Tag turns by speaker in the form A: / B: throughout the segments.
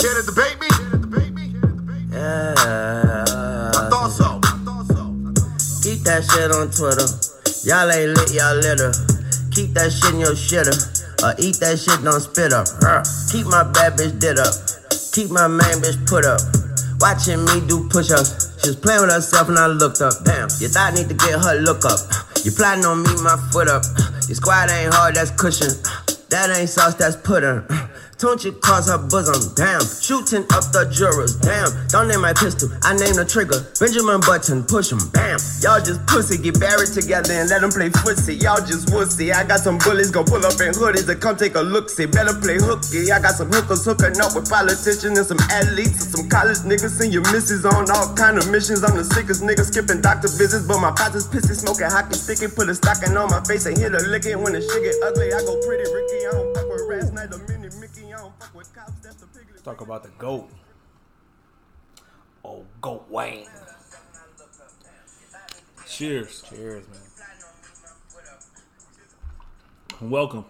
A: Care to debate me?
B: Yeah.
A: I thought so.
B: Keep that shit on Twitter. Y'all ain't lit, y'all litter. Keep that shit in your shitter. Or eat that shit, don't spit up. Keep my bad bitch did up. Keep my main bitch put up. Watching me do push ups. She was playing with herself and I looked up. Damn, you thought I need to get her look up. You plotting on me, my foot up. Your squad ain't hard, that's cushion. That ain't sauce, that's pudding. Don't you cross her bosom, damn. Shooting up the jurors, damn. Don't name my pistol, I name the trigger. Benjamin Button, push him, bam. Y'all just pussy, get buried together and let them play footsie. Y'all just wussy. I got some bullies, go pull up in hoodies and come take a look, see. Better play hooky. I got some hookers hooking up with politicians and some athletes and some college niggas. Send your misses on all kind of missions. I'm the sickest nigga skipping doctor visits, but my pots is pissy, smoking hockey sticky. Put a stocking on my face and hit a licking. When the shit get ugly, I go pretty Ricky. I don't Piglet.
C: Talk about the GOAT. Oh, GOAT Wayne.
D: Cheers.
C: Cheers, man.
D: Welcome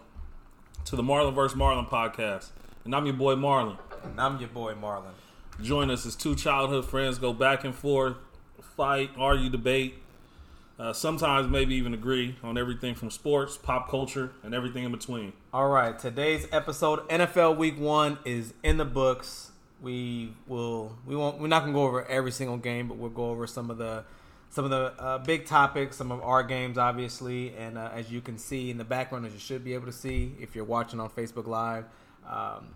D: to the Marlon vs. Marlon podcast. And I'm your boy Marlon.
C: And I'm your boy Marlon.
D: Join us as two childhood friends go back and forth, fight, argue, debate, uh, sometimes maybe even agree on everything from sports, pop culture, and everything in between.
C: All right, today's episode, NFL Week One, is in the books. We will, we won't, we're not gonna go over every single game, but we'll go over some of the, some of the uh, big topics, some of our games, obviously, and uh, as you can see in the background, as you should be able to see if you're watching on Facebook Live, um,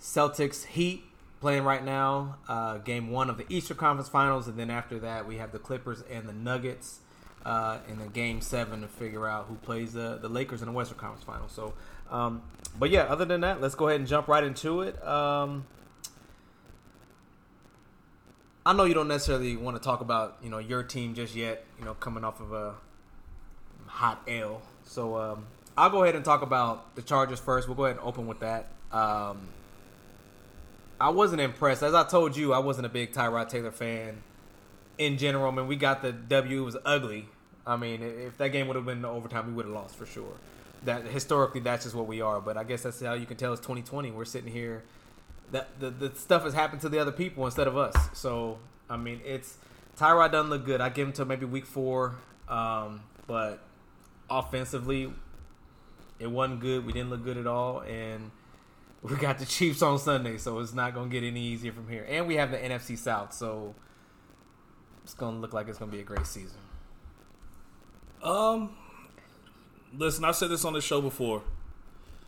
C: Celtics Heat playing right now, uh, game one of the Eastern Conference Finals, and then after that we have the Clippers and the Nuggets uh, in the game seven to figure out who plays the the Lakers in the Western Conference Finals. So, um, but yeah, other than that, let's go ahead and jump right into it. Um, I know you don't necessarily want to talk about you know your team just yet, you know, coming off of a hot L. So um, I'll go ahead and talk about the Chargers first. We'll go ahead and open with that. Um, I wasn't impressed. As I told you, I wasn't a big Tyrod Taylor fan in general. I mean, we got the W. It was ugly. I mean, if that game would have been overtime, we would have lost for sure. That historically, that's just what we are. But I guess that's how you can tell it's 2020. We're sitting here. That the, the stuff has happened to the other people instead of us. So I mean, it's Tyrod doesn't look good. I give him to maybe week four, um, but offensively, it wasn't good. We didn't look good at all, and we got the Chiefs on Sunday, so it's not going to get any easier from here. And we have the NFC South, so it's going to look like it's going to be a great season.
D: Um, listen, I've said this on the show before.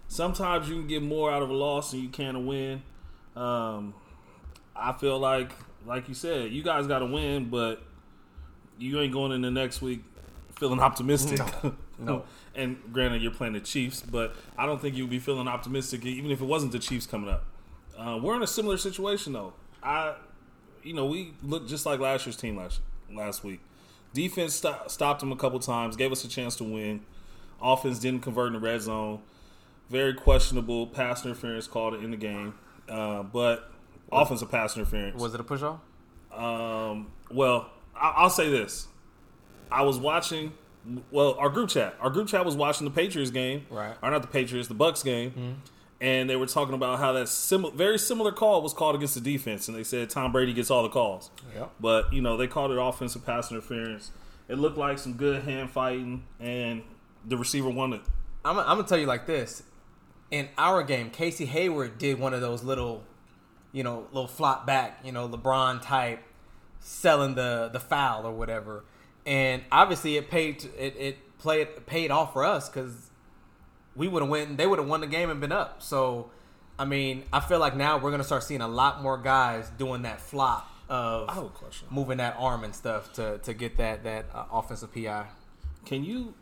D: Sometimes you can get more out of a loss than you can a win. Um, I feel like, like you said, you guys got to win, but you ain't going in the next week feeling optimistic.
C: No. No.
D: and granted, you're playing the Chiefs, but I don't think you'd be feeling optimistic even if it wasn't the Chiefs coming up. Uh, we're in a similar situation though. I, you know, we looked just like last year's team last last week. Defense sto- stopped them a couple times, gave us a chance to win. Offense didn't convert in the red zone. Very questionable pass interference called in the game, uh, but offensive pass interference.
C: Was it a push off?
D: Um, well, I- I'll say this: I was watching. Well, our group chat, our group chat was watching the Patriots game,
C: Right.
D: Or not the Patriots, the Bucks game, mm-hmm. and they were talking about how that sim- very similar call was called against the defense, and they said Tom Brady gets all the calls.
C: Yep.
D: But you know they called it offensive pass interference. It looked like some good hand fighting, and the receiver won it.
C: I'm, I'm gonna tell you like this. In our game, Casey Hayward did one of those little, you know, little flop back, you know, LeBron type, selling the the foul or whatever. And obviously, it paid. It it played paid off for us because we would have went. They would have won the game and been up. So, I mean, I feel like now we're gonna start seeing a lot more guys doing that flop of
D: I have a question.
C: moving that arm and stuff to to get that that uh, offensive pi.
D: Can you?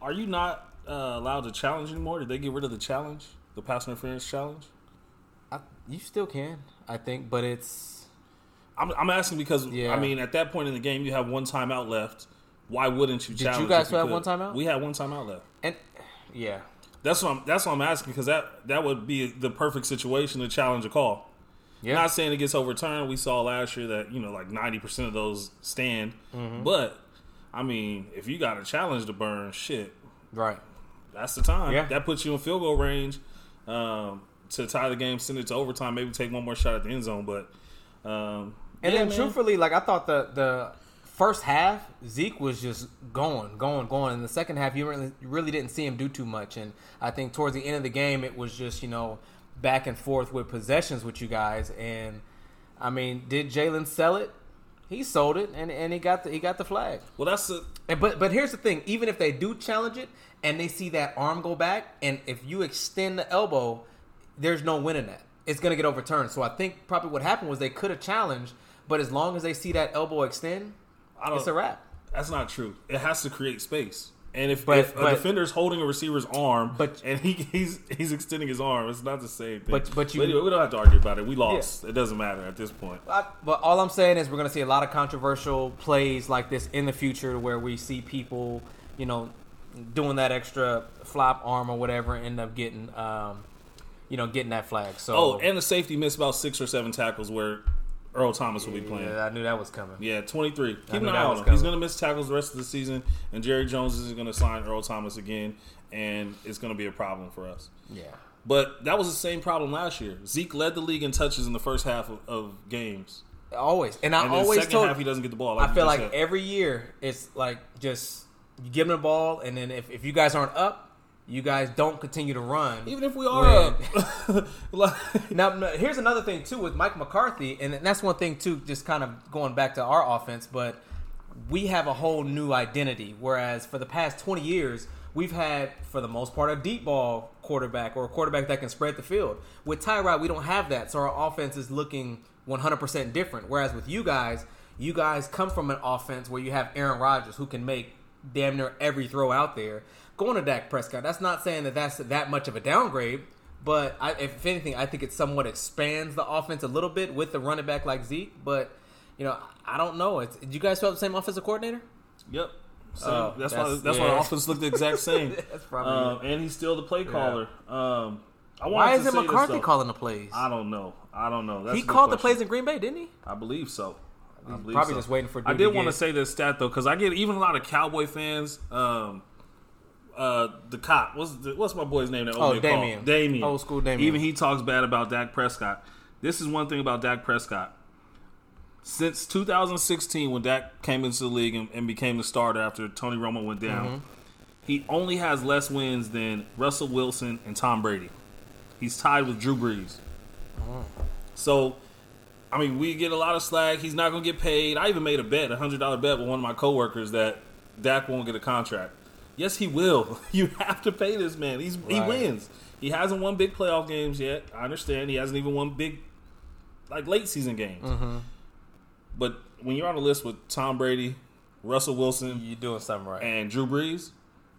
D: Are you not uh, allowed to challenge anymore? Did they get rid of the challenge, the pass interference challenge?
C: I, you still can, I think, but it's
D: I'm, I'm asking because
C: Yeah.
D: I mean, at that point in the game, you have one timeout left. Why wouldn't you challenge?
C: Did you guys
D: you
C: have
D: could?
C: one timeout?
D: We had one timeout left.
C: and yeah,
D: That's what I'm. That's what I'm asking because that that would be the perfect situation to challenge a call.
C: yeah.
D: Not saying it gets overturned. We saw last year that you know like ninety percent of those stand,
C: Mm-hmm.
D: but I mean, if you got a challenge to burn, shit,
C: right.
D: that's the time.
C: Yeah.
D: That puts you in field goal range um, to tie the game, send it to overtime, maybe take one more shot at the end zone. But um,
C: And
D: yeah,
C: then,
D: man.
C: truthfully, like I thought the the first half Zeke was just going, going, going. In the second half, you really really didn't see him do too much. And I think towards the end of the game, it was just you know back and forth with possessions with you guys. And I mean, did Jalen sell it? He sold it, and, and he got the he got the flag.
D: well, that's
C: And, but but here's the thing: even if they do challenge it and they see that arm go back, and if you extend the elbow, there's no winning that. It's gonna get overturned. So I think probably what happened was they could have challenged, but as long as they see that elbow extend,
D: I don't.
C: it's a wrap.
D: That's not true. It has to create space. And if,
C: But-
D: if a
C: but-
D: defender's holding a receiver's arm,
C: But-
D: and he, he's he's extending his arm, it's not the same thing.
C: But- but you-
D: anyway, we don't have to argue about it. We lost. It doesn't matter at this point.
C: I, but all I'm saying is we're gonna see a lot of controversial plays like this in the future, where we see people, you know, doing that extra flop arm or whatever, end up getting, um, you know, getting that flag. So
D: Oh, and the safety missed about six or seven tackles where Earl Thomas will be playing.
C: yeah, I knew that was coming.
D: Yeah, 23. Keep an eye on him. He's going to miss tackles the rest of the season, and Jerry Jones is going to sign Earl Thomas again, and it's going to be a problem for us.
C: Yeah.
D: But that was the same problem last year. Zeke led the league in touches in the first half of, of games.
C: Always, and I
D: And
C: always
D: second
C: told
D: half, he doesn't get the ball. Like
C: I feel like
D: said.
C: every year it's like just you give them the ball, and then if, if you guys aren't up, you guys don't continue to run.
D: Even if we are
C: when-
D: up.
C: now, now, here's another thing too with Mike McCarthy, and that's one thing too. Just kind of going back to our offense, but we have a whole new identity. Whereas for the past 20 years, we've had for the most part a deep ball quarterback or a quarterback that can spread the field. With Tyrod, we don't have that, so our offense is looking 100% different. Whereas with you guys, you guys come from an offense where you have Aaron Rodgers who can make damn near every throw out there. Going to Dak Prescott, that's not saying that that's that much of a downgrade. But I, if anything, I think it somewhat expands the offense a little bit with the running back like Zeke. But you know, I don't know. It's, did you guys have the same offensive coordinator?
D: yep. Same.
C: Oh,
D: that's, why
C: that's-
D: that's why
C: yeah.
D: the offense looked the exact same.
C: That's probably
D: um, and he's still the play caller. Um, I
C: Why is it
D: this,
C: McCarthy
D: though.
C: calling the plays?
D: I don't know. I don't know. That's
C: he called the plays in Green Bay, didn't he?
D: I believe so. I believe
C: probably
D: so.
C: just waiting for
D: I did want to say this stat though, because I get even a lot of Cowboy fans. Um, uh, the cop, what's the, what's my boy's name? That
C: Oh? Damien.
D: Damien,
C: Old school Damien.
D: Even he talks bad about Dak Prescott. This is one thing about Dak Prescott. Since 2016, when Dak came into the league and, and became the starter after Tony Romo went down,
C: Mm-hmm.
D: he only has less wins than Russell Wilson and Tom Brady. He's tied with Drew Brees.
C: Oh.
D: So, I mean, we get a lot of slack. He's not going to get paid. I even made a bet, a hundred dollar bet with one of my coworkers that Dak won't get a contract. Yes, he will. You have to pay this man. He's he wins. He hasn't won big playoff games yet. I understand. He hasn't even won big, like late season games.
C: Mm-hmm.
D: But when you're on a list with Tom Brady, Russell Wilson,
C: You're doing something right.
D: and Drew Brees,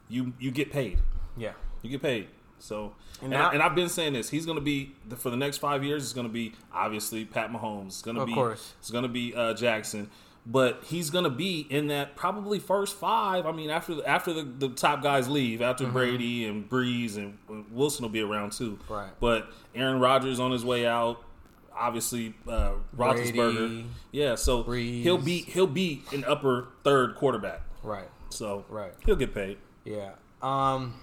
D: you you get paid.
C: yeah.
D: You get paid. So, and,
C: now-
D: I, and I've been saying this. He's going to be for the next five years. It's going to be obviously Pat Mahomes. It's going to
C: Of
D: be
C: course.
D: it's going to be uh, Jackson. But he's going to be in that probably first five. I mean, after the, after the, the top guys leave, after Brady and Brees and Wilson will be around too.
C: Mm-hmm. Right.
D: But Aaron Rodgers on his way out. Obviously, uh, Roethlisberger. Yeah. So
C: Brees.
D: he'll be he'll be an upper third quarterback.
C: Right.
D: So
C: Right.
D: he'll get paid.
C: Yeah. Um.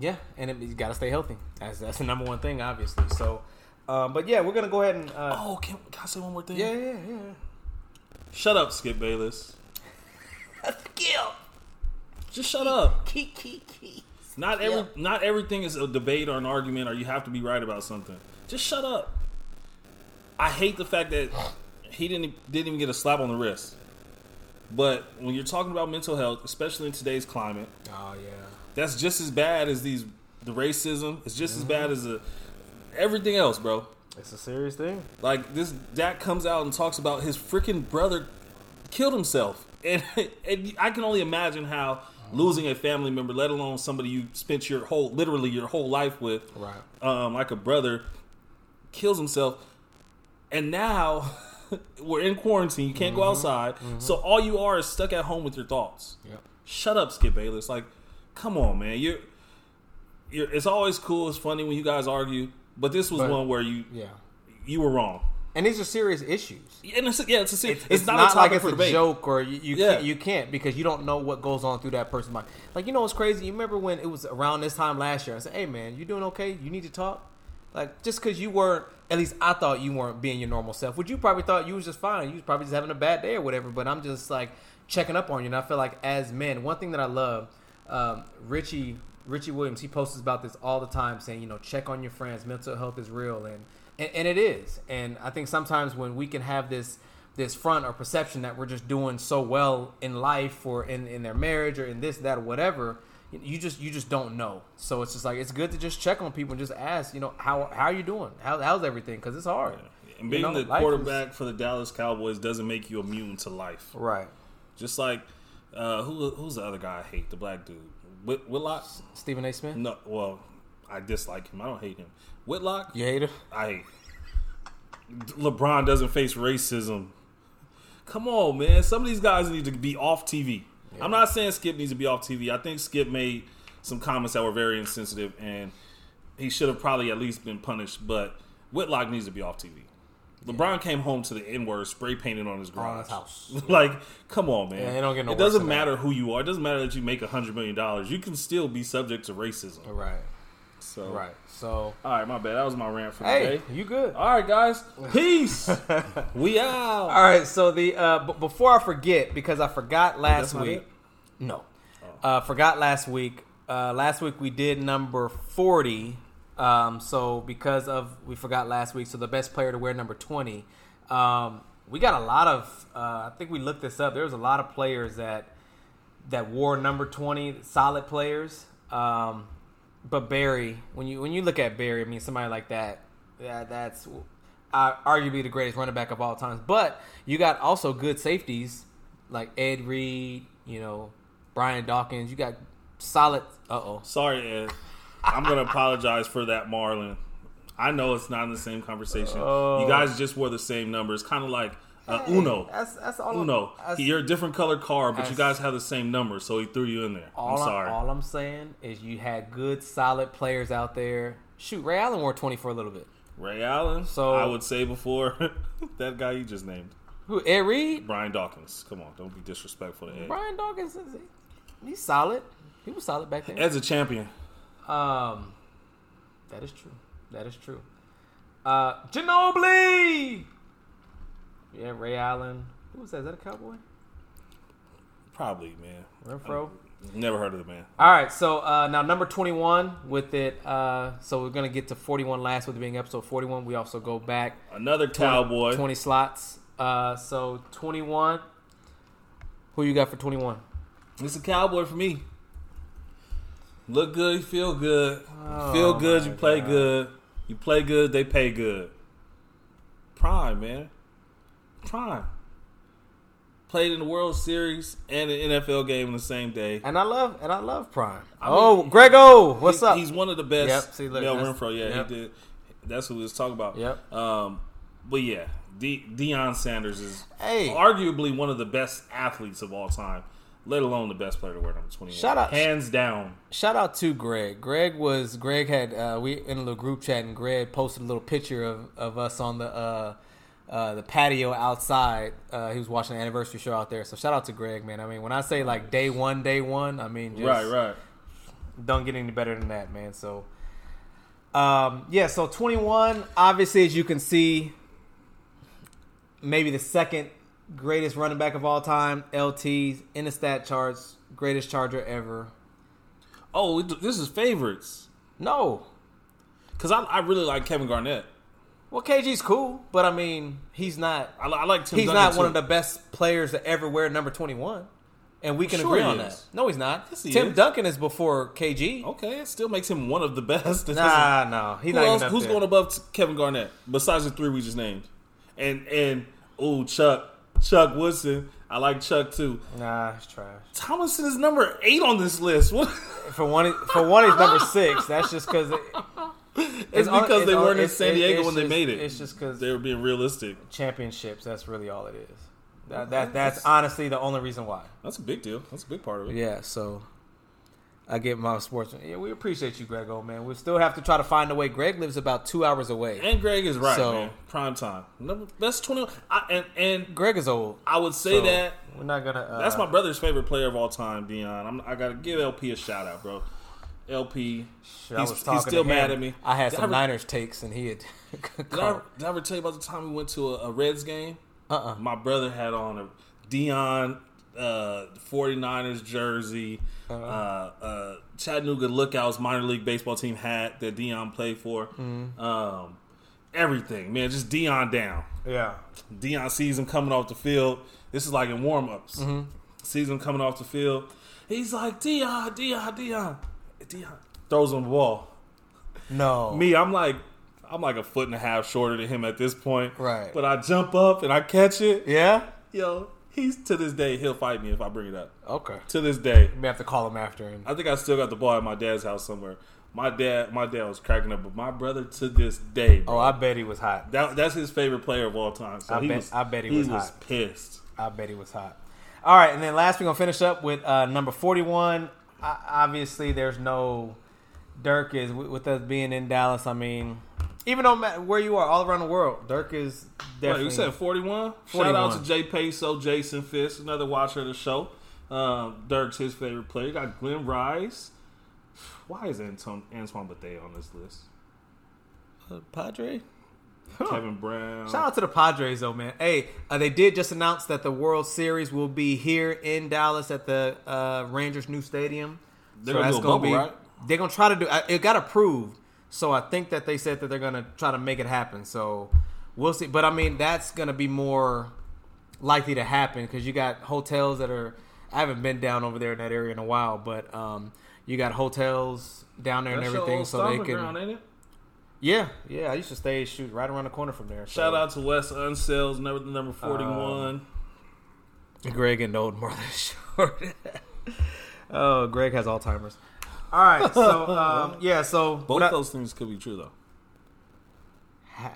C: Yeah, and it, you got to stay healthy. That's that's the number one thing, obviously. So, um, but yeah, we're gonna go ahead and. Uh,
D: Oh, can, can I say one more thing?
C: yeah, yeah, yeah.
D: Shut up, Skip Bayless.
C: Kill.
D: Just shut up.
C: Key, key, key.
D: Not every not everything is a debate or an argument or you have to be right about something. Just shut up. I hate the fact that he didn't didn't even get a slap on the wrist. But when you're talking about mental health, especially in today's climate,
C: Oh yeah.
D: that's just as bad as these the racism. It's just
C: Mm-hmm.
D: as bad as the everything else, bro.
C: It's a serious thing.
D: Like this Dak comes out and talks about his freaking brother killed himself. And, and I can only imagine how losing a family member, let alone somebody you spent your whole literally your whole life with,
C: Right.
D: um, like a brother, kills himself. And now we're in quarantine, you can't go outside. So all you are is stuck at home with your thoughts.
C: Yep.
D: Shut up, Skip Bayless. Like, come on, man. You're you're it's always cool, it's funny when you guys argue, but this was
C: But-
D: one where you
C: Yeah.
D: you were wrong.
C: and these are serious issues.
D: And it's, yeah, it's a
C: It's,
D: it's,
C: it's
D: not,
C: not, like it's a
D: debate.
C: joke or you, you
D: Yeah.
C: can't you can't because you don't know what goes on through that person's mind. Like you know what's crazy? You remember when it was around this time last year? I said, "Hey man, you doing okay? You need to talk." Like just because you weren't, at least I thought you weren't being your normal self. Which you probably thought you was just fine. You was probably just having a bad day or whatever. But I'm just like checking up on you, and I feel like as men, one thing that I love, um, Richie Richie Williams, he posts about this all the time, saying you know check on your friends. Mental health is real, and and, and it is. And I think sometimes when we can have this this front or perception that we're just doing so well in life or in, in their marriage or in this that or whatever you just you just don't know so it's just like it's good to just check on people and just ask you know how how are you doing how, how's everything because it's hard
D: And
C: You
D: being
C: know,
D: the
C: life is-
D: quarterback for the Dallas Cowboys doesn't make you immune to life.
C: right
D: Just like uh, who who's the other guy I hate? The black dude, Whit, Whitlock.
C: stephen a smith
D: No, well, I dislike him. I don't hate him. Whitlock,
C: you hate her
D: I hate. LeBron doesn't face racism. Come on, man. Some of these guys need to be off TV. I'm not saying Skip needs to be off TV. I think Skip made some comments that were very insensitive, and he should have probably at least been punished. But Whitlock needs to be off TV. LeBron came home to the N word spray painted on his garage.
C: his house.
D: like, come on, man.
C: Yeah, it don't get no
D: it doesn't
C: than that.
D: matter who you are. It doesn't matter that you make a hundred million dollars. You can still be subject to racism.
C: right
D: So,
C: right so
D: All right, my bad. That was my rant for
C: hey
D: today.
C: you good
D: All right, guys. Peace. we out.
C: All right, so the uh, b- before I forget because I forgot last week.
D: it?
C: No, uh, forgot last week. Uh, last week we did number forty. Um, so because of we forgot last week, so the best player to wear number twenty. Um, we got a lot of. Uh, I think we looked this up. There was a lot of players that that wore number twenty, solid players. Um, but Barry, when you when you look at Barry, I mean somebody like that, that that's uh, arguably the greatest running back of all times. But you got also good safeties like Ed Reed, you know, Brian Dawkins. You got solid. Uh oh.
D: Sorry, Ed. I'm gonna apologize for that, Marlon. I know it's not in the same conversation.
C: Oh.
D: You guys just wore the same number. It's kind of like uh, Uno.
C: That's that's all.
D: Uno.
C: That's,
D: You're a different color car, but you guys have the same number, so he threw you in there.
C: all
D: I'm sorry.
C: all I'm saying is you had good, solid players out there. Shoot, Ray Allen wore 20 for a little bit.
D: Ray Allen.
C: So-
D: I would say before that guy you just named,
C: Who? Ed Reed.
D: Brian Dawkins. Come on, don't be disrespectful to Ed.
C: Brian Dawkins. is- He's solid. He was solid back then.
D: Ed's a champion.
C: Um, that is true. That is true. Uh, Ginobili. Yeah, Ray Allen. Who was that? Is that a cowboy?
D: Probably, man.
C: Renfro.
D: Never heard of the man.
C: All right, so uh, now number twenty-one with it. Uh, so we're gonna get to forty-one last with it being episode forty-one. We also go back
D: Another
C: 20
D: cowboy.
C: twenty slots. Uh, so twenty-one. Who you got for twenty-one?
D: It's a cowboy for me. Look good, you feel good.
C: Oh,
D: feel good, you play
C: God.
D: good. You play good, they pay good. Prime, man. Prime. Played in the World Series and an NFL game in the same day.
C: And I love and I love Prime.
D: I mean,
C: oh, Grego, what's
D: He-
C: up?
D: He's one of the best.
C: Yep, see, look,
D: Mel Renfro, yeah,
C: yep.
D: he did. That's who we was talking about.
C: Yep.
D: Um, but yeah, De- Deion Sanders is
C: Hey.
D: arguably one of the best athletes of all time, let alone the best player to wear number twenty-one.
C: Shout out-
D: hands down.
C: Shout out to Greg. Greg was Greg had uh, we in a little group chat and Greg posted a little picture of, of us on the uh, uh, the patio outside. Uh, he was watching the anniversary show out there. So shout out to Greg, man. I mean, when I say like day one, day one, I mean just
D: right, right.
C: don't get any better than that, man. So, um, yeah. So twenty one, obviously, as you can see, maybe the second greatest running back of all time. LT's in the stat charts, greatest Charger ever.
D: Oh, this is favorites
C: No,
D: because I, I really like Kevin Garnett.
C: well, KG's cool, but I mean, he's not.
D: I, I like Tim.
C: he's
D: Duncan,
C: not one of the best players to ever wear number twenty one. And we can
D: Sure
C: agree on
D: is.
C: that. No, he's not.
D: Yes, he
C: Tim
D: is.
C: Duncan is before KG.
D: Okay, it still makes him one of the best.
C: Nah, no, he's
D: Who
C: not
D: else, who's
C: there.
D: going above Kevin Garnett besides the three we just named? And and oh Chuck Chuck Woodson. I like Chuck too.
C: Nah, it's trash.
D: Thomason is number eight on this list. What?
C: For one, for one, he's number six. That's just because it,
D: It's
C: on-
D: because
C: it's
D: they weren't in San Diego
C: it's
D: when they made it.
C: It's just because
D: They were being realistic.
C: championships. That's really all it is. That, that that's honestly the only reason why.
D: That's a big deal. That's a big part of it.
C: Yeah. So, I get my sports. Yeah, we appreciate you, Greg. Grego, man. We still have to try to find a way. Greg lives about two hours away.
D: And Greg is right,
C: So-
D: man. Prime time. That's twenty. I, and and
C: Greg is old.
D: I would say
C: so
D: that
C: we're not gonna. Uh,
D: that's my brother's favorite player of all time, Deion. I'm, I gotta give LP a shout out, bro. LP,
C: shit, I
D: he's,
C: was
D: he's still
C: to him.
D: mad at me.
C: I had
D: Did
C: some
D: ever-
C: Niners takes, and he had.
D: Did I, did I ever tell you about the time we went to a, a Reds game?
C: uh uh
D: My brother had on a Deion uh, 49ers jersey, uh
C: Uh-huh.
D: uh, Chattanooga Lookouts minor league baseball team hat that Deion played for.
C: Mm-hmm.
D: Um, everything, man, just Deion down.
C: Yeah.
D: Deion sees him coming off the field. This is like in warm ups.
C: Mm-hmm.
D: Sees him coming off the field. He's like, Deion, Deion, Deion. Deion throws him the ball.
C: No.
D: Me, I'm like, I'm like a foot and a half shorter than him at this point.
C: Right.
D: But I jump up and I catch it.
C: Yeah.
D: Yo, he's to this day, he'll fight me if I bring it up.
C: Okay.
D: To this day.
C: We have to call him after him.
D: I think I still got the ball at my dad's house somewhere. My dad, my dad was cracking up, but my brother to this day, bro,
C: Oh, I bet he was hot.
D: that, that's his favorite player of all time. So
C: I
D: he
C: bet-
D: was,
C: I bet he was hot.
D: pissed.
C: I bet he was hot. All right, and then last we're gonna finish up with uh, number forty-one. Uh, obviously, there's no Dirk is with us being in Dallas. I mean, even though matter where you are, all around the world, Dirk is
D: Wait,
C: definitely.
D: you said 41? Shout out to Jay Peso, Jason Fisk, another watcher of the show. Um, Dirk's his favorite player. You got Glen Rice. Why is Anton, Antoine Bethea on this list?
C: Uh, Padre.
D: Kevin Brown.
C: Shout out to the Padres though, man. Hey, uh, they did just announce that the World Series will be here in Dallas at the uh, Rangers' new stadium.
D: They're gonna do a bubble, right?
C: They're gonna try to do. uh, It got approved, so I think that they said that they're gonna try to make it happen. So we'll see. But I mean, that's gonna be more likely to happen because you got hotels that are. I haven't been down over there in that area in a while, but um, you got hotels down there
D: That's
C: and everything, so they can.
D: ground, ain't it?
C: Yeah, yeah. I used to stay shoot right around the corner from there. so-
D: Shout out to Wes Unseld, number number
C: Uh,
D: 41.
C: Greg and old more than short. oh, Greg has Alzheimer's. All right, so um, yeah, so
D: Both
C: what I-
D: those things could be true, though.
C: I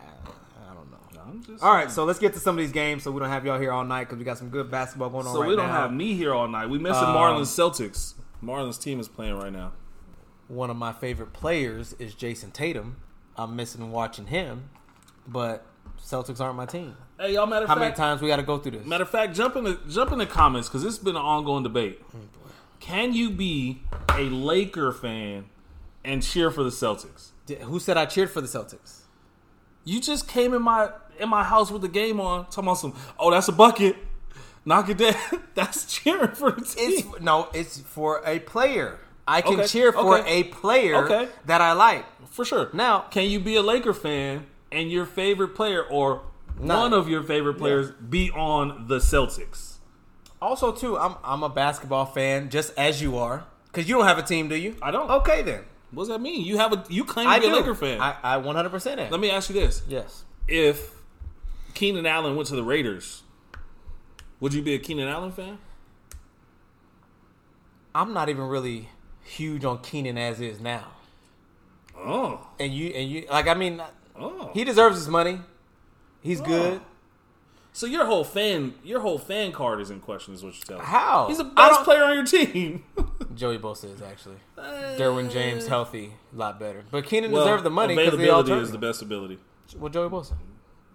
C: don't know.
D: I'm just
C: All right, so let's get to some of these games, so we don't have y'all here all night because we got some good basketball going on.
D: So
C: right
D: we don't
C: now.
D: have me here all night. We missing
C: Um,
D: Marlon's Celtics. Marlon's team is playing right now.
C: One of my favorite players is Jayson Tatum. I'm missing watching him, but Celtics aren't my team.
D: Hey, y'all. Matter of
C: How
D: fact,
C: many times we got to go through this?
D: Matter of fact, jump in the jump in the comments because this has been an ongoing debate.
C: Oh,
D: Can you be a Laker fan and cheer for the Celtics?
C: Did- Who said I cheered for the Celtics?
D: You just came in my in my house with the game on, talking about some. Oh, that's a bucket. Knock it down. that's cheering for the team.
C: It's no, it's for a player. I can
D: Okay,
C: cheer for
D: okay.
C: a player
D: Okay.
C: that I like.
D: for sure.
C: Now-
D: can you be a Laker fan and your favorite player or
C: Nah.
D: one of your favorite players be on the Celtics?
C: Also, too, I'm I'm a basketball fan, just as you are, because you don't have a team, do you?
D: I don't.
C: Okay, then
D: What does that mean? You have a you claim to be a Laker fan.
C: I, I 100 percent am.
D: Let me ask you this:
C: yes,
D: If Keenan Allen went to the Raiders, would you be a Keenan Allen fan?
C: I'm not even really huge on Keenan as is now,
D: Oh,
C: and you and you like I mean,
D: oh.
C: he deserves his money. He's oh. good.
D: So your whole fan, your whole fan card is in question, is what you're telling me.
C: How?
D: He's the best player on your team.
C: Joey Bosa is actually. Uh, Derwin James healthy, a lot better. But Keenan
D: well,
C: deserved the money because the
D: availability is the best ability.
C: Well, Joey Bosa.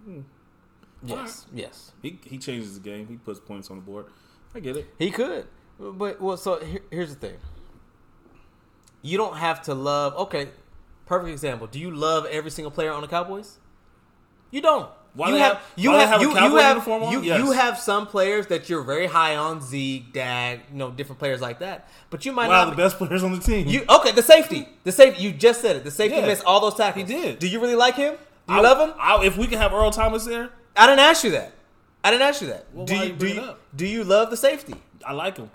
C: Hmm. Yes, yes,
D: He he changes the game. He puts points on the board. I get it.
C: he could. But well, so here, here's the thing. You don't have to love. Okay, perfect example. Do you love every single player on the Cowboys? You don't.
D: Why
C: you have,
D: have-
C: you have,
D: have
C: you, you have you,
D: Yes.
C: you have some players that you're very high on Zeke, Dak, you know, different players like that. But you might
D: Wow,
C: not
D: the
C: be-
D: best players on the team.
C: You okay? The safety, the safety. You just said it. The safety
D: Yeah.
C: missed all those tackles.
D: He did.
C: Do you really like him? Do you
D: I-
C: love him?
D: I, if we can have Earl Thomas there,
C: I didn't ask you that. I didn't ask you that.
D: Well,
C: do you, do you do you love the safety?
D: I like him.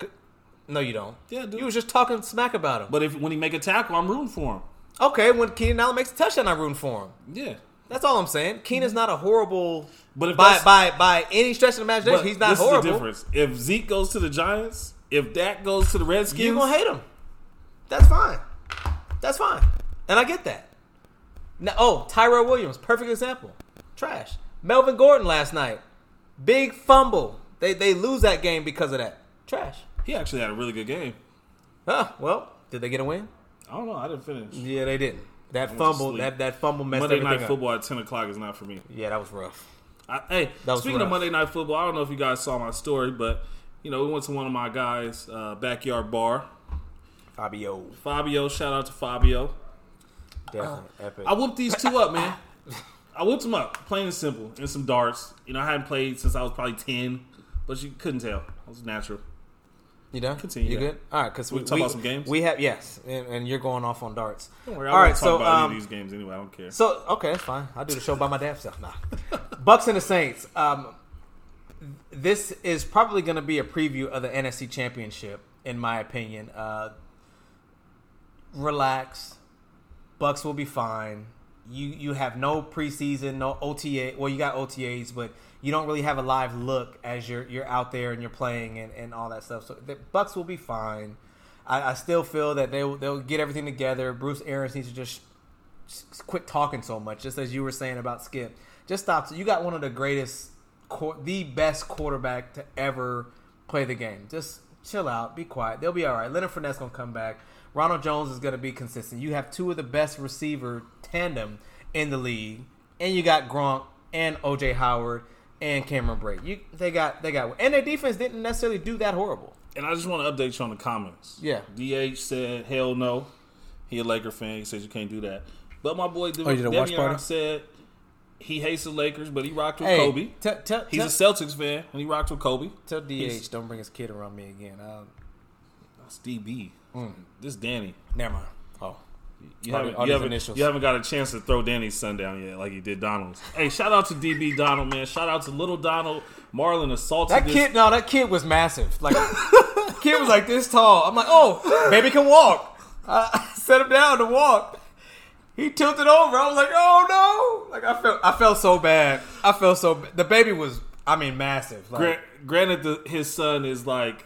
C: No, you don't.
D: Yeah, do.
C: You was just talking smack about him.
D: But if when he make a tackle, I'm rooting for him.
C: okay, when Keenan Allen makes a touchdown, I root for him.
D: Yeah.
C: That's all I'm saying. Keenan's mm-hmm. not a horrible.
D: But if
C: by by by any stretch of the imagination,
D: But
C: he's not
D: this
C: horrible.
D: is the difference. If Zeke goes to the Giants, if Dak goes to the Redskins,
C: You're gonna hate him. That's fine. That's fine, and I get that. Now, oh, Tyrell Williams, perfect example. Trash. Melvin Gordon last night, big fumble. They they lose that game because of that. Trash.
D: he actually had a really good game.
C: Huh, well, Did they get a win?
D: I don't know. I didn't finish.
C: Yeah, they didn't. That fumble, that that fumble messed
D: Monday
C: everything
D: night
C: up.
D: football at ten o'clock is not for me.
C: Yeah, that was rough.
D: I, hey,
C: That was
D: speaking of. Monday night football, I don't know if you guys saw my story, but you know we went to one of my guys' uh, backyard bar.
C: Fabio,
D: Fabio, shout out to Fabio.
C: definitely epic.
D: I whooped these two up, man. I whooped them up, plain and simple, and some darts. You know, I hadn't played since I was probably ten, but you couldn't tell. It was natural.
C: You done?
D: Continue,
C: You
D: yeah.
C: good? All right, because
D: We
C: we,
D: talk about some games?
C: We have yes, and, and you're going off on darts.
D: Don't worry, I
C: All
D: won't talk
C: so
D: about
C: um,
D: any of these games anyway. I don't care.
C: so okay, that's fine. I'll do the show by my damn self. Nah. Bucks and the Saints. Um, this is probably going to be a preview of the NFC Championship, in my opinion. Uh, relax. Bucks will be fine. You you have no preseason, no OTA. Well, you got OTAs, but you don't really have a live look as you're you're out there and you're playing and, and all that stuff. So the Bucks will be fine. I, I still feel that they they'll get everything together. Bruce Arians needs to just s- quit talking so much. Just as you were saying about Skip, just stop. You got one of the greatest, the best quarterback to ever play the game. Just chill out, be quiet. They'll be all right. Leonard Fournette's gonna come back. Ronald Jones is gonna be consistent. You have two of the best receiver tandem in the league, and you got Gronk and OJ Howard and Cameron Brate. You they got they got and their defense didn't necessarily do that horrible.
D: And I just want to update you on the comments.
C: Yeah.
D: DH said, hell no. He a Laker fan. He says you can't do that. But my boy
C: Oh, you did
D: Devion said he hates the Lakers, but he rocked with
C: Hey,
D: Kobe.
C: Tell, tell,
D: He's
C: tell,
D: a Celtics fan, and he rocked with Kobe.
C: tell DH
D: He's-
C: don't bring his kid around me again. I'll,
D: That's DB.
C: Mm.
D: This Danny.
C: never mind. Oh.
D: You haven't,
C: all
D: you, haven't,
C: initials.
D: you haven't got a chance to throw Danny's son down yet, like you did Donald's. Hey, shout out to DB Donald, man. Shout out to little Donald. Marlon assaulted
C: That
D: this.
C: kid, no, that kid was massive. Like, kid was like this tall. I'm like, oh, baby can walk. I set him down to walk. He tilted over. I was like, oh no! Like I felt, I felt so bad. I felt so. ba- The baby was, I mean, massive. Like,
D: Gra- granted, the, his son is like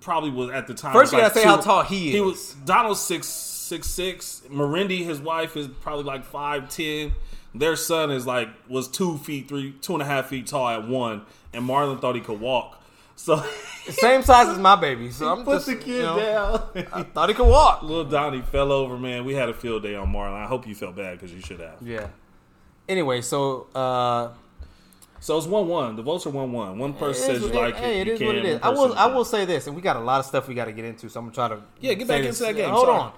D: probably was at the time.
C: First,
D: was
C: you
D: like
C: gotta say how tall he is.
D: He was Donald's six six six. Marindy, his wife, is probably like five ten. Their son is like was two feet three, two and a half feet tall at one, and Marlon thought he could walk. So
C: same size as my baby. So I'm
D: put
C: just,
D: the kid
C: you know,
D: down.
C: I thought he could walk.
D: Little Donnie fell over, man. We had a field day on Marlon. I hope you felt bad because you should have.
C: Yeah. Anyway, so uh,
D: So it's one one. The votes are one one. One person
C: It
D: says
C: is-
D: you like
C: hey,
D: it.
C: it
D: you
C: is
D: can.
C: what it is. I will. I will say this, and we got a lot of stuff we got to get into, so I'm gonna try to.
D: Yeah, get back
C: this.
D: into that game.
C: Hold
D: Sorry.
C: on.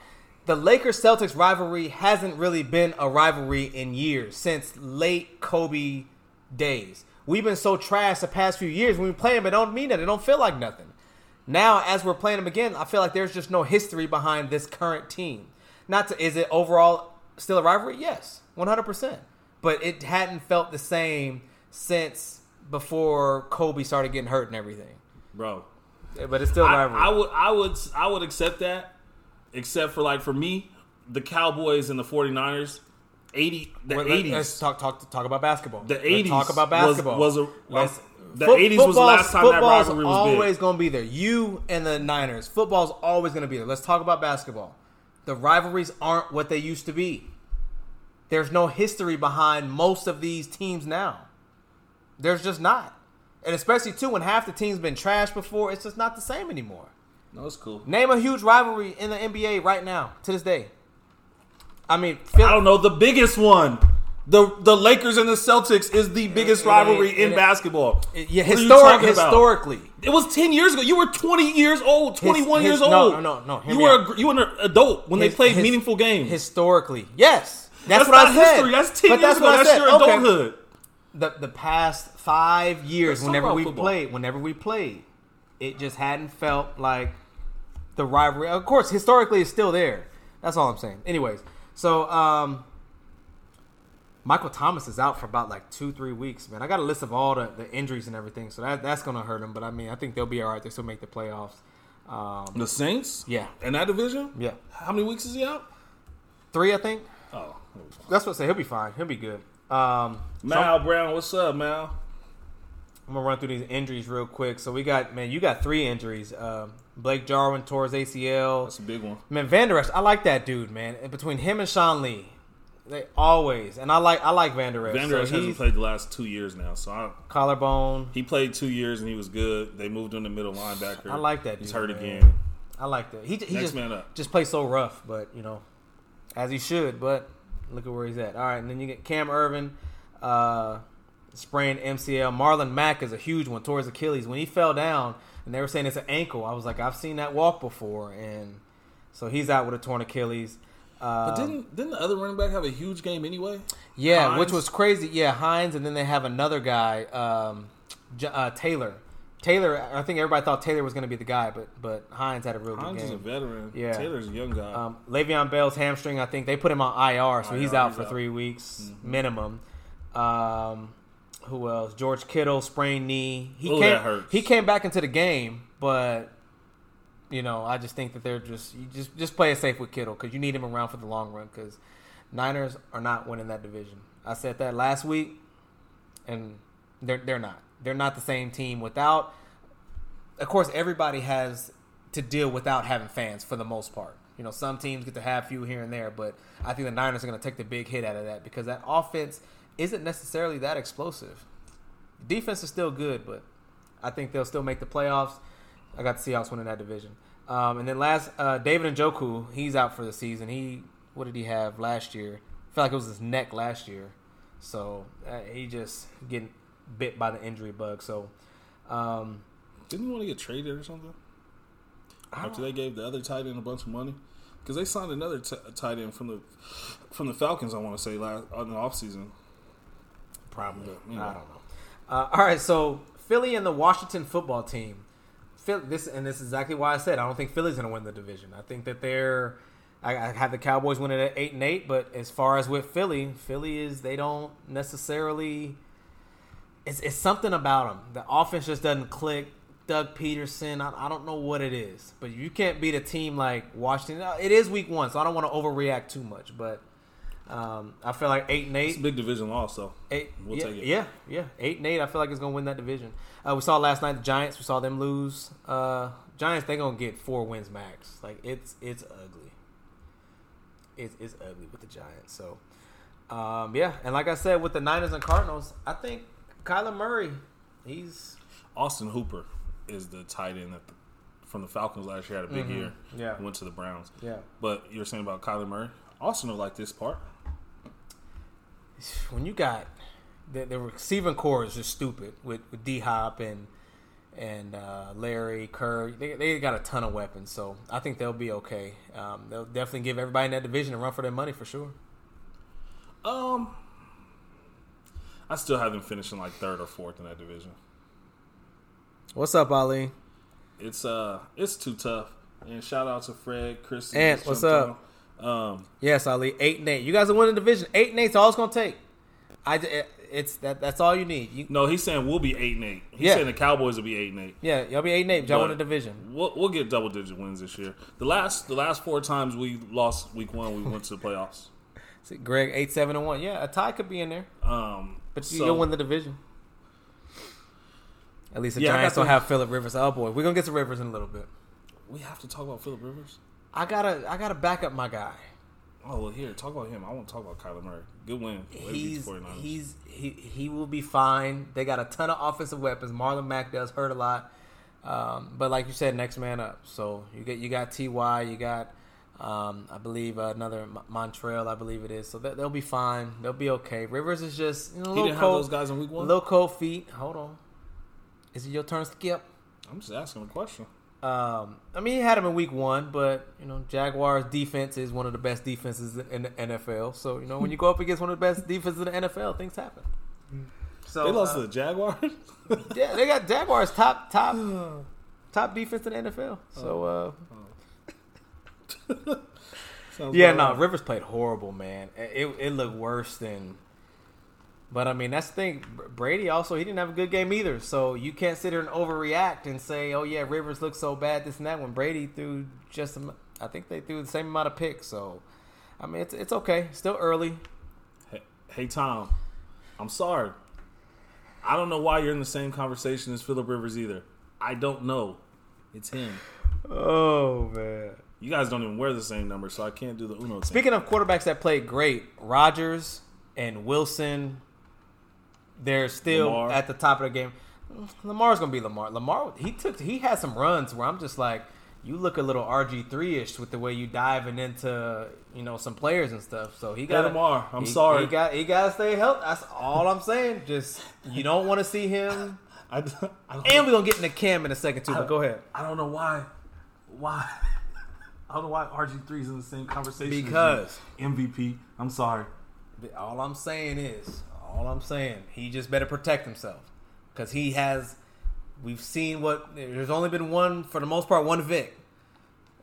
C: The Lakers Celtics rivalry hasn't really been a rivalry in years since late Kobe days. We've been so trash the past few years when we play them, it don't mean that it don't feel like nothing. Now, as we're playing them again, I feel like there's just no history behind this current team. Not to, is it overall still a rivalry? Yes, 100. percent But it hadn't felt the same since before Kobe started getting hurt and everything.
D: bro.
C: But it's still
D: I,
C: rivalry.
D: I would I would I would accept that, except for like for me, the Cowboys and the 49ers, eighty the
C: Well, let-
D: eighties.
C: Let's talk talk talk about basketball.
D: The
C: Let's
D: 80s
C: talk about
D: was-
C: basketball.
D: was a-
C: Let's-
D: the
C: Foot-
D: 80s was the last time that rivalry was
C: always going to be there. You and the Niners. Football's always going to be there. Let's talk about basketball. The rivalries aren't what they used to be. There's no history behind most of these teams now. There's just not. And especially too when half the team's been trashed before, it's just not the same anymore.
D: No, it's cool.
C: Name a huge rivalry in the NBA right now to this day. I mean, Phil-
D: I don't know the biggest one. The the Lakers and the Celtics is the biggest
C: it
D: rivalry
C: ain't-
D: in
C: it-
D: basketball.
C: yeah,
D: What are you
C: historic, historically.
D: It was ten years ago. You were twenty years old, twenty one
C: his-
D: years old.
C: no, no, no, no,
D: You were a, you were an adult when they played
C: his-
D: meaningful games.
C: Historically, yes, that's,
D: That's
C: what
D: not
C: I said.
D: history. That's ten
C: But
D: years ago. That's
C: said.
D: your
C: Okay.
D: adulthood.
C: The the past five years, whenever we
D: football.
C: played, whenever we played, it just hadn't felt like the rivalry. Of course, historically, it's still there. That's all I'm saying. Anyways, so um, Michael Thomas is out for about like two, three weeks. Man, I got a list of all the, the injuries and everything, so that that's gonna hurt him. But I mean, I think they'll be all right. They still make the playoffs. Um,
D: The Saints,
C: yeah,
D: in that division,
C: yeah,
D: How many weeks is he out?
C: three, I think.
D: Oh,
C: That's what I say. He'll be fine. He'll be good. Um,
D: Mal Brown, what's up, Mal?
C: I'm gonna run through these injuries real quick. So we got man, you got three injuries. Um, Blake Jarwin tore his ACL.
D: That's a big one.
C: Man, Van Der Esch, I like that dude, man. Between him and Sean Lee, they always and I like I like Van Der Esch.
D: Van Der Esch
C: so
D: hasn't played the last two years now, so I,
C: collarbone.
D: he played two years and he was good. They moved him to middle linebacker.
C: I like that
D: He's hurt
C: man.
D: again.
C: I like that. He he
D: Next
C: just
D: man up.
C: just plays so rough, but you know, as he should. But look at where he's at. All right, and then you get Cam Erving, uh, sprained MCL. Marlon Mack is a huge one towards Achilles. When he fell down, and they were saying it's an ankle, I was like, I've seen that walk before, and so he's out with a torn Achilles. Uh,
D: But didn't didn't the other running back have a huge game anyway?
C: yeah,
D: Hines?
C: which was crazy. Yeah, Hines, and then they have another guy, um, J- uh, Taylor. Taylor, I think everybody thought Taylor was going to be the guy, but but Hines had a real good game.
D: Hines is a veteran.
C: Yeah.
D: Taylor's a young guy.
C: Um, Le'Veon Bell's hamstring, I think they put him on IR, so he's out
D: he's
C: for
D: out.
C: three weeks minimum. Um, who else? George Kittle sprained knee. He
D: Ooh,
C: came.
D: that hurts.
C: He came back into the game, but you know, I just think that they're just you just just play it safe with Kittle because you need him around for the long run because Niners are not winning that division. I said that last week, and they're they're not. They're not the same team without. Of course, everybody has to deal without having fans for the most part. You know, some teams get to have few here and there, but I think the Niners are going to take the big hit out of that because that offense isn't necessarily that explosive. Defense is still good, but I think they'll still make the playoffs. I got the Seahawks winning that division. Um, and then last, uh, David Njoku, he's out for the season. He what did he have last year? I feel like it was his neck last year, so uh, he just getting bit by the injury bug. So um,
D: Didn't he want to get traded or something? After they gave the other tight end a bunch of money, because they signed another t- tight end from the from the Falcons. I want to say last on the offseason.
C: Probably.
D: Yeah.
C: I don't know. Uh, all right, so Philly and the Washington football team. Phil, this and this is exactly why I said I don't think Philly's going to win the division. I think that they're. I, I have the Cowboys winning at eight and eight, but as far as with Philly, Philly is they don't necessarily. It's, it's something about them. The offense just doesn't click. Doug Pederson, I, I don't know what it is, but you can't beat a team like Washington. It is week one, so I don't want to overreact too much, but um, I feel like eight and eight.
D: It's a big division loss, though.
C: Eight,
D: We'll
C: yeah,
D: take it.
C: Yeah, yeah. Eight and eight. I feel like it's gonna win that division. Uh, we saw last night the Giants. We saw them lose. Uh, Giants. They gonna get four wins max. Like it's it's ugly. It's it's ugly with the Giants. So, um, yeah. And like I said, with the Niners and Cardinals, I think Kyler Murray. He's
D: Austin Hooper is the tight end that the, from the Falcons last year had a big year.
C: Mm-hmm. Yeah.
D: went to the Browns.
C: yeah.
D: But you're saying about Kyler Murray. Austin will like this part.
C: When you got the, the receiving corps is just stupid with, with D Hop and and uh, Larry Kerr. They, they got a ton of weapons, so I think they'll be okay. Um, they'll definitely give everybody in that division a run for their money for sure.
D: Um, I still have them finishing like third or fourth in that division.
C: What's up, Ali?
D: It's uh, it's too tough. And shout out to Fred, Chris.
C: and what's up?
D: Um,
C: Yes, Ali. Eight and eight. You guys are winning the division. Eight and eight's all it's gonna take. I it- it's that that's all you need. You,
D: no, he's saying we'll be eight and eight. He's
C: Yeah.
D: saying the Cowboys will be eight and eight.
C: yeah, y'all be eight and eight. Y'all win the division.
D: We'll, we'll get double digit wins this year. The last the last four times we lost week one, we went to the playoffs.
C: See, Greg eight seven and one. Yeah, a tie could be in there,
D: Um,
C: but you,
D: so-
C: you'll win the division. At least the
D: Yeah,
C: Giants don't have Philip Rivers. Oh boy, we're gonna get to Rivers in a little bit.
D: we have to talk about Philip Rivers.
C: I gotta I gotta back up my guy.
D: Oh well, here talk about him. I want to talk about Kyler Murray. Good win. Way to beat the
C: He's he's he he will be fine. They got a ton of offensive weapons. Marlon Mack does hurt a lot, um, but like you said, next man up. So you get you got Ty, you got um, I believe another Mon- Montreal, I believe it is. So they, they'll be fine. They'll be okay. Rivers is just you know, a
D: he
C: little
D: didn't have
C: cold,
D: those guys in week one.
C: little cold feet. Hold on, is it your turn, Skip?
D: I'm just asking a question.
C: Um, I mean, he had him in week one, but you know, Jaguars defense is one of the best defenses in the NFL. So you know, when you go up against one of the best defenses in the NFL, things happen. So
D: They lost
C: uh,
D: to the Jaguars.
C: yeah, they got Jaguars top top top defense in the NFL. So uh, yeah, no,
D: right.
C: Rivers played horrible, man. It it looked worse than. But I mean, that's the thing. Brady also he didn't have a good game either. So you can't sit there and overreact and say, "Oh yeah, Rivers looks so bad." This and that. When Brady threw just, um, I think they threw the same amount of picks. So, I mean, it's it's okay. Still early.
D: Hey, hey, Tom, I'm sorry. I don't know why you're in the same conversation as Philip Rivers either. I don't know. It's him.
C: Oh man.
D: You guys don't even wear the same number, so I can't do the Uno thing.
C: Speaking of quarterbacks that played great, Rodgers and Wilson, they're still
D: Lamar.
C: at the top of the game. Lamar's gonna be Lamar. Lamar, he took, he had some runs where I'm just like, you look a little RG three ish with the way you diving into you know some players and stuff. So he got
D: Lamar, I'm
C: he,
D: sorry.
C: He got he got to stay healthy. That's all I'm saying. Just you don't want to see him.
D: I, I
C: And we're gonna get into Cam in a second too. But go ahead.
D: I don't know why. Why? I don't know why RG 3 is in the same conversation.
C: Because.
D: MVP. I'm sorry.
C: All I'm saying is, all I'm saying, he just better protect himself because he has. We've seen what there's only been one for the most part, one Vick,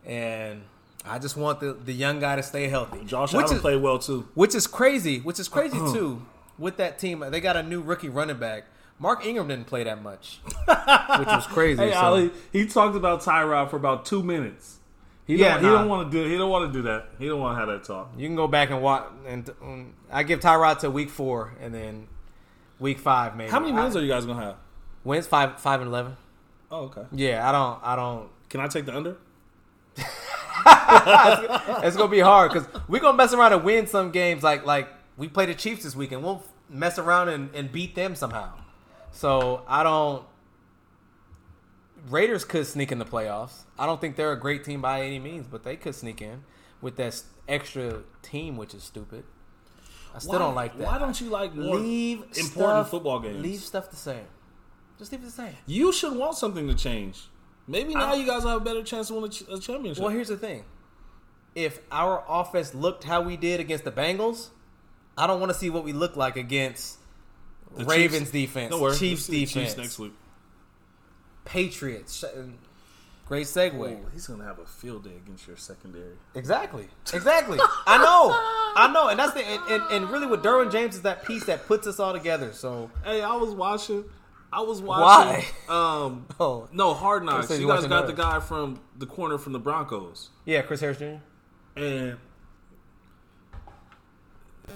C: and I just want the the young guy to stay healthy.
D: Josh
C: which
D: Allen
C: is,
D: played well too.
C: which is crazy. Which is crazy too. With that team, they got a new rookie running back. Mark Ingram didn't play that much, which was crazy.
D: Hey
C: so-
D: Ali, he talked about Tyrod for about two minutes. He
C: Yeah,
D: don't, he don't want to do. He don't want to do that. He don't want to have that talk.
C: You can go back and watch. And um, I give Tyrod to week four, and then week five maybe.
D: How many wins
C: I,
D: are you guys gonna have?
C: wins? Five, five and eleven.
D: Oh, okay.
C: Yeah, I don't. I don't.
D: Can I take the under?
C: It's gonna be hard because we're gonna mess around and win some games. Like like we play the Chiefs this weekend. We'll mess around and, and beat them somehow. So I don't. Raiders could sneak in the playoffs. I don't think they're a great team by any means, but they could sneak in with that extra team, which is stupid. I still
D: Why-
C: don't like that.
D: Why don't you like more
C: leave
D: important
C: stuff-
D: football games?
C: Leave stuff the same. Just leave it the same.
D: You should want something to change. Maybe now
C: I-
D: you guys have a better chance to win a, ch- a championship.
C: Well, here's the thing. If our offense looked how we did against the Bengals, I don't want to see what we look like against
D: The
C: Ravens
D: Chiefs-
C: defense, Chiefs defense,
D: Chiefs next week.
C: Patriots. Great segue.
D: Ooh, he's gonna have a field day against your secondary.
C: Exactly. Exactly. I know. I know. And that's the and, and, and really what Derwin James is that piece that puts us all together. So
D: Hey, I was watching. I was watching. Um,
C: Oh.
D: no, Hard Knocks. You
C: you
D: guys got the guy from the corner from the Broncos,
C: yeah, Chris Harris Jr.
D: and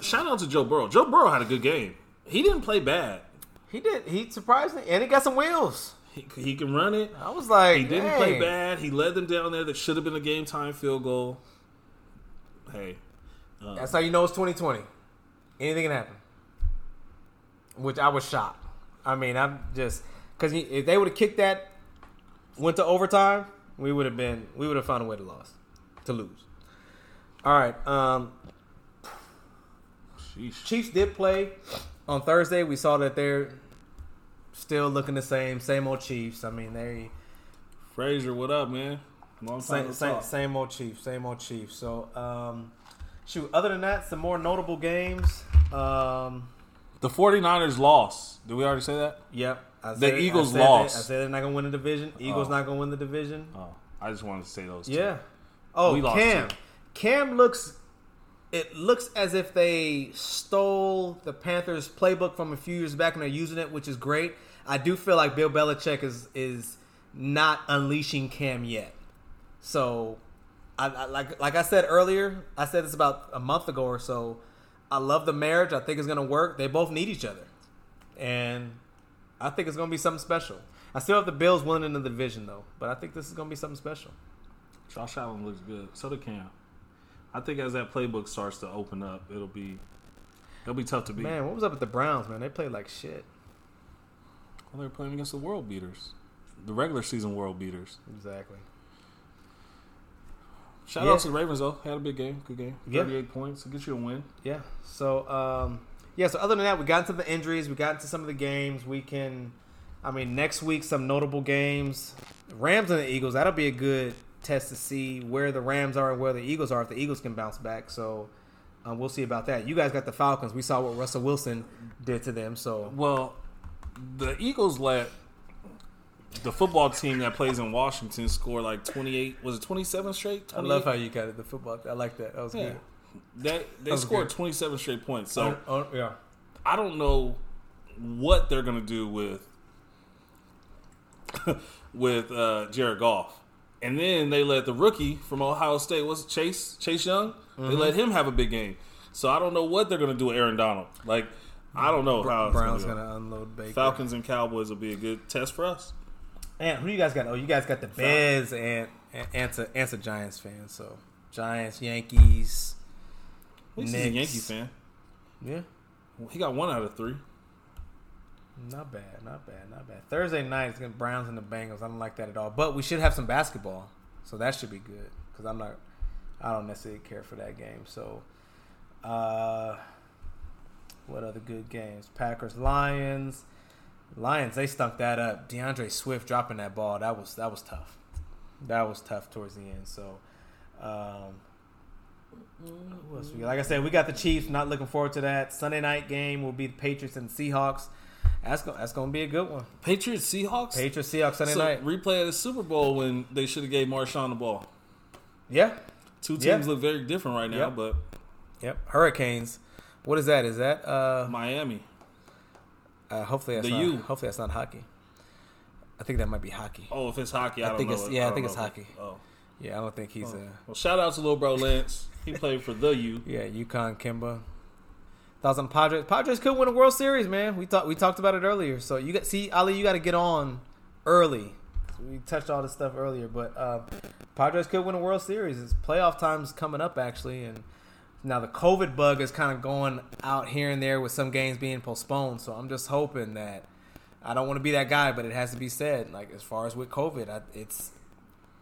D: shout out to Joe Burrow. Joe Burrow had a good game. He didn't play bad.
C: He did. He surprised me, and he got some wheels.
D: He, he can run it.
C: I was like,
D: He didn't play bad. He led them down there. That should have been a game time field goal. Hey,
C: That's how you know it's 2020. Anything can happen. Which I was shocked. I mean, I'm just because if they would have kicked that, went to overtime, we would have been we would have found a way to lose, to lose. All right. Um,
D: sheesh.
C: Chiefs did play on Thursday. We saw that they're still looking the same, same old Chiefs. I mean, they
D: Frazier, what up, man? Long time
C: same, same, same old Chiefs, same old Chiefs. So, um, shoot. Other than that, some more notable games. Um,
D: The 49ers lost. Did we already say that?
C: Yep. I
D: The
C: I
D: Eagles
C: that-
D: lost.
C: I said they're not gonna win the division. Eagles
D: Oh.
C: not gonna win the division.
D: Oh, I just wanted to say those. two.
C: Yeah. Oh,
D: We
C: Cam. Cam looks. It looks as if they stole the Panthers playbook from a few years back and they're using it, which is great. I do feel like Bill Belichick is is not unleashing Cam yet. So, I, I like like I said earlier, I said this about a month ago or so. I love the marriage. I think it's gonna work. They both need each other, and I think it's gonna be something special. I still have the Bills winning in the division though, but I think this is gonna be something special.
D: Josh Allen looks good. So did Cam. I think as that playbook starts to open up, it'll be it'll be tough to beat.
C: Man, what was up with the Browns, man? They played like shit.
D: Well, they're playing against the world beaters, the regular season world beaters.
C: Exactly.
D: Shout
C: Yeah.
D: out to the Ravens though. Had a big game, good game.
C: Yeah.
D: Thirty-eight points. Get you a win.
C: Yeah. So, um, yeah. So other than that, we got into the injuries. We got into some of the games. We can, I mean, next week some notable games. Rams and the Eagles. That'll be a good test to see where the Rams are and where the Eagles are. If the Eagles can bounce back, so um, we'll see about that. You guys got the Falcons. We saw what Russell Wilson did to them. So
D: Well, the Eagles let the football team that plays in Washington score like twenty-eight. Was it twenty-seven straight?
C: I love how you got it. The football. I like that. That was
D: Yeah.
C: good.
D: They they
C: was
D: scored
C: good.
D: twenty-seven straight points. So
C: Oh, oh, yeah.
D: I don't know what they're gonna do with with uh, Jared Goff, and then they let the rookie from Ohio State was Chase Chase Young. They
C: Mm-hmm.
D: let him have a big game. So I don't know what they're gonna do with Aaron Donald. Like I don't know how
C: Browns
D: gonna
C: unload Baker.
D: Falcons and Cowboys will be a good test for us.
C: And who you guys got? Oh, you guys got the Bears and and Ant's a, Ant's a Giants fan. So Giants, Yankees.
D: He's a. Yankee fan.
C: Yeah,
D: He got one out of three.
C: not bad, not bad, not bad. Thursday night it's gonna Browns and the Bengals. I don't like that at all. But we should have some basketball. so that should be good because I'm not, I don't necessarily care for that game. So, uh, what other good games? Packers, Lions, Lions. They stunk that up. D'Andre Swift dropping that ball. That was that was tough. That was tough towards the end. So, um, who else we? Like I said, we got the Chiefs. Not looking forward to that Sunday night game. Will be the Patriots and Seahawks. That's going that's to be a good one.
D: Patriots Seahawks.
C: Patriots Seahawks Sunday
D: so
C: night.
D: replay of the Super Bowl when they should have gave Marshawn the ball.
C: Yeah.
D: Two teams
C: Yeah.
D: look very different right now,
C: Yep.
D: but
C: Yep. Hurricanes. What is that? Is that uh,
D: Miami.
C: uh hopefully that's
D: The
C: not,
D: U.
C: hopefully that's not hockey. I think that might be hockey.
D: Oh, if it's hockey, I,
C: I
D: don't
C: think
D: know.
C: it's- yeah, I
D: don't
C: think it's hockey.
D: Oh.
C: Yeah, I don't think he's a
D: Well, shout out to little bro Lance. He played for the U.
C: yeah Yukon Kimba. Thoughts on Padres? Padres could win a World Series, man. We thought we talked about it earlier. So you got see Ali, you got to get on early. We touched all this stuff earlier, but uh, Padres could win a World Series. It's playoff time's coming up actually, and now the COVID bug is kind of going out here and there with some games being postponed. So I'm just hoping that I don't want to be that guy, but it has to be said. Like as far as with COVID, I, it's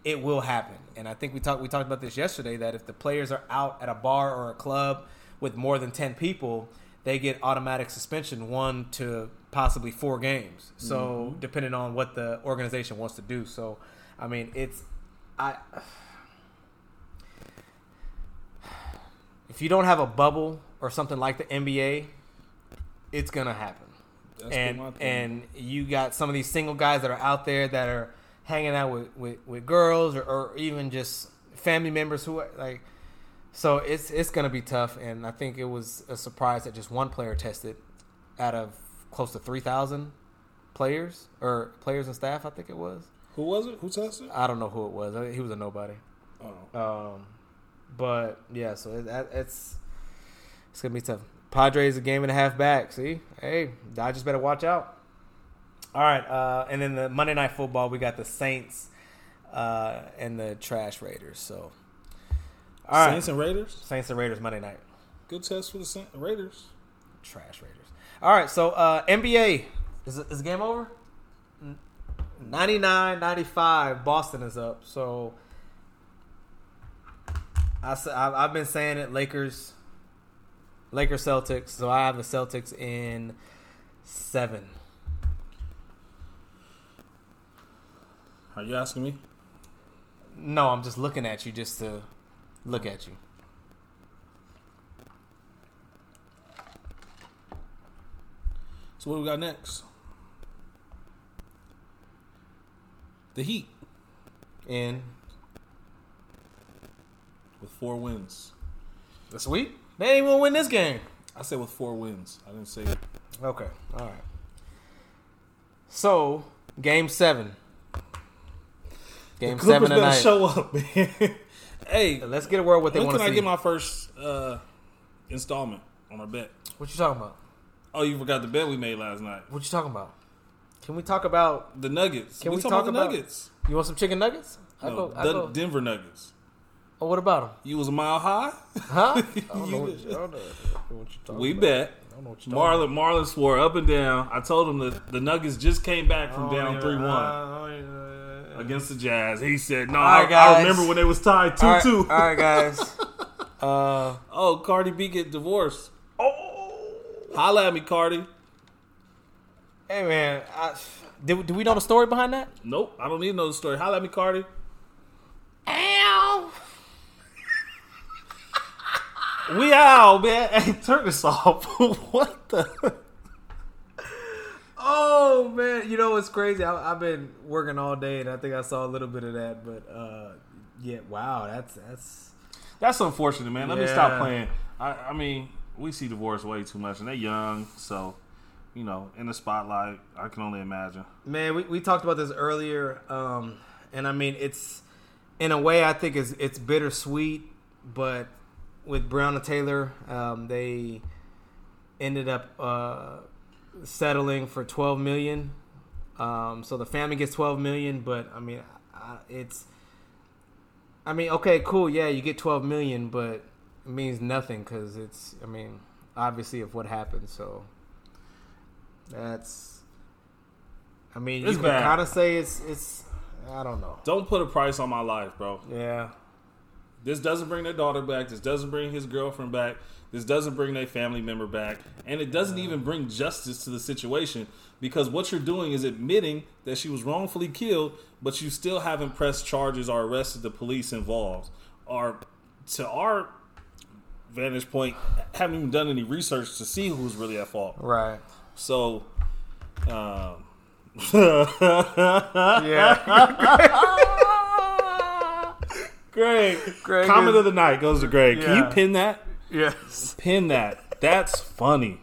C: it will happen. And I think we talked we talked about this yesterday that if the players are out at a bar or a club with more than 10 people, they get automatic suspension 1 to possibly 4 games. So mm-hmm. depending on what the organization wants to do. So I mean, it's I if you don't have a bubble or something like the NBA, it's going to happen
D: That's
C: and
D: my
C: and you got some of these single guys that are out there that are hanging out with with, with girls or, or even just family members who are like so it's it's gonna be tough and I think it was a surprise that just one player tested out of close to three thousand players or players and staff I think it was
D: Who was it? Who tested?
C: I don't know who it was I- he was a nobody
D: Oh.
C: um, but yeah, so it, it's it's gonna be tough. Padres a game and a half back. See, hey, Dodgers better watch out. All right, uh, and then the Monday Night Football, we got the Saints uh, and the Trash Raiders. So, all right,
D: Saints and Raiders.
C: Saints and Raiders Monday night.
D: Good test for the Saints, Raiders.
C: Trash Raiders. All right, so uh, NBA is is the game over? 99-95, Boston is up. So I I've I've been saying it. Lakers, Lakers, Celtics. So I have the Celtics in seven.
D: Are you asking me?
C: No, I'm just looking at you just to look at you.
D: So what do we got next? The Heat
C: In
D: with four wins.
C: the sweep, they ain't gonna win this game.
D: I said with four wins. I didn't say
C: Okay, all right. So game seven. Game
D: The
C: seven tonight.
D: show up, man. hey,
C: Let's get a word what they
D: when
C: want
D: can I get my first uh, installment on our bet?
C: what you talking about?
D: Oh, you forgot the bet we made last night.
C: What you talking about? Can we talk about?
D: The Nuggets.
C: Can we
D: talking
C: talk
D: the
C: about-
D: Nuggets?
C: You want some chicken nuggets? I
D: No,
C: go. I
D: the
C: go.
D: Denver Nuggets.
C: Oh, what about him?
D: You was a mile high.
C: Huh? I don't know what you, I don't know what you talking
D: We
C: about.
D: bet.
C: I don't know what you talking
D: Marlon Marlon swore up and down. I told him that the Nuggets just came back from
C: about.
D: down
C: Oh,
D: three
C: yeah,
D: one
C: oh, yeah.
D: against the Jazz. He said, "No, I,
C: right.
D: I remember when they was tied two
C: All right,
D: two.
C: all right, guys. Uh,
D: Oh, Cardi B get divorced.
C: oh,
D: Holla at me, Cardi.
C: hey man, I, do, do we know the story behind that?
D: Nope, I don't need to know the story. Holla at me, Cardi. We out, man. Hey, turn this off. what the?
C: Oh man, you know what's crazy? I, I've been working all day, and I think I saw a little bit of that. But uh, yeah, wow, that's that's
D: That's unfortunate, man. Let me stop playing. I, I mean, we see divorce way too much, and they're young, so you know, in the spotlight. I can only imagine.
C: man. We, we talked about this earlier, um, and I mean, it's in a way I think it's it's bittersweet, but with Breonna Taylor, um, they ended up uh, settling for twelve million. Um, so the family gets twelve million, but I mean, I, it's. I mean, okay, cool, yeah, you get twelve million, but it means nothing because it's. I mean, obviously, of what happened. So that's. I mean,
D: It's
C: you can kind of say it's it's. I don't know.
D: Don't put a price on my life, bro.
C: Yeah.
D: This doesn't bring their daughter back. This doesn't bring his girlfriend back. This doesn't bring their family member back. And it doesn't even bring justice to the situation because what you're doing is admitting that she was wrongfully killed, but you still haven't pressed charges or arrested the police involved. Or, to our vantage point, haven't even done any research to see who's really at fault.
C: Right.
D: So, um,
C: Yeah.
D: Greg,
C: Greg
D: comment
C: is-
D: of the night goes to Greg. Can you pin that?
C: yes.
D: Pin that. That's funny.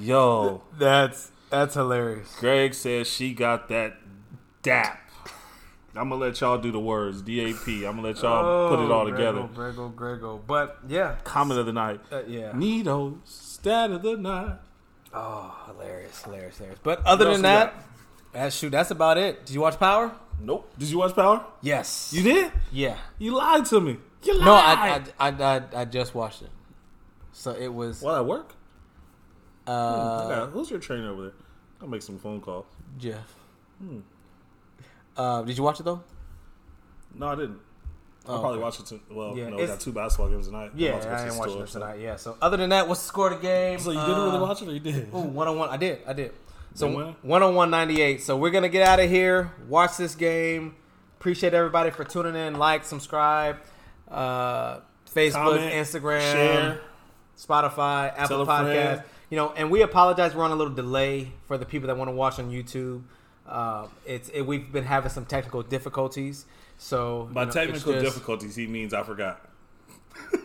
D: Yo,
C: That's that's hilarious.
D: Greg says she got that DAP. I'm gonna let y'all do the words DAP. I'm gonna let y'all put it all together.
C: Oh, Grego, Grego, Grego. But yeah.
D: Comment of the night.
C: Uh, yeah.
D: Neato stat of the night.
C: Oh, hilarious, hilarious, hilarious. But other than
D: else
C: that, that's shoot. That's about it. Did you watch Power?
D: Nope. Did you watch Power?
C: Yes.
D: You did?
C: Yeah.
D: You lied to me. You lied.
C: No, I, I, I, I, I just watched it. So it was.
D: While at work?
C: Uh,
D: Okay, Who's your trainer over there? I'll make some phone calls.
C: Jeff. Uh, did you watch it though?
D: No, I didn't. I'll
C: Oh,
D: probably
C: okay.
D: watch it. To, well,
C: Yeah,
D: no, we got two basketball games tonight.
C: Yeah,
D: about to go
C: I
D: to
C: ain't
D: the
C: watching
D: store,
C: it
D: so-
C: tonight. Yeah. So other than that, what's the score of the game?
D: So you didn't really
C: Uh,
D: watch it, or you did?
C: Ooh, one on one. I did. I did. So one on one ninety eight. So we're gonna get out of here. Watch this game. Appreciate everybody for tuning in. Like, subscribe. Uh, Facebook,
D: Comment,
C: Instagram,
D: share.
C: Spotify, Apple. Podcast. You know, and we apologize. We're on a little delay for the people that want to watch on YouTube. Uh, it's it, we've been having some technical difficulties. So
D: By
C: you know,
D: technical
C: just-
D: difficulties, he means I forgot.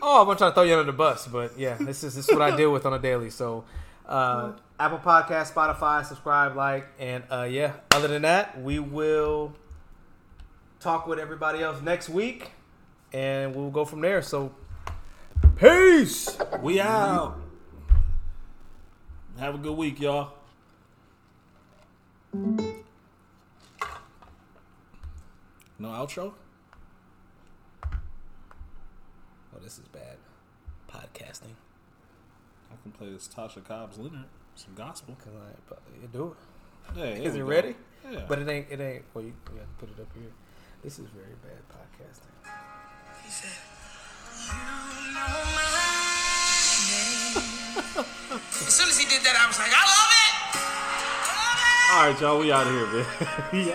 C: Oh, I'm gonna try to throw you under the bus, but yeah, this is this is what I deal with on a daily. So, uh, Apple Podcast, Spotify, subscribe, like, and uh, yeah. Other than that, we will talk with everybody else next week, and we'll go from there. So, peace.
D: We out. Have a good week, y'all. No outro?
C: Oh, this is bad. Podcasting.
D: I can play this Tasha Cobbs Leonard, some gospel.
C: Cause I, but you do it.
D: Hey,
C: Is it
D: go.
C: ready?
D: Yeah.
C: But it ain't. It ain't. Well, you, you have to put it up here. This is very bad podcasting.
E: He said, "You know my name." as soon as he did that, I was like, I love it. I love it.
D: All right, y'all. We out of here, man. We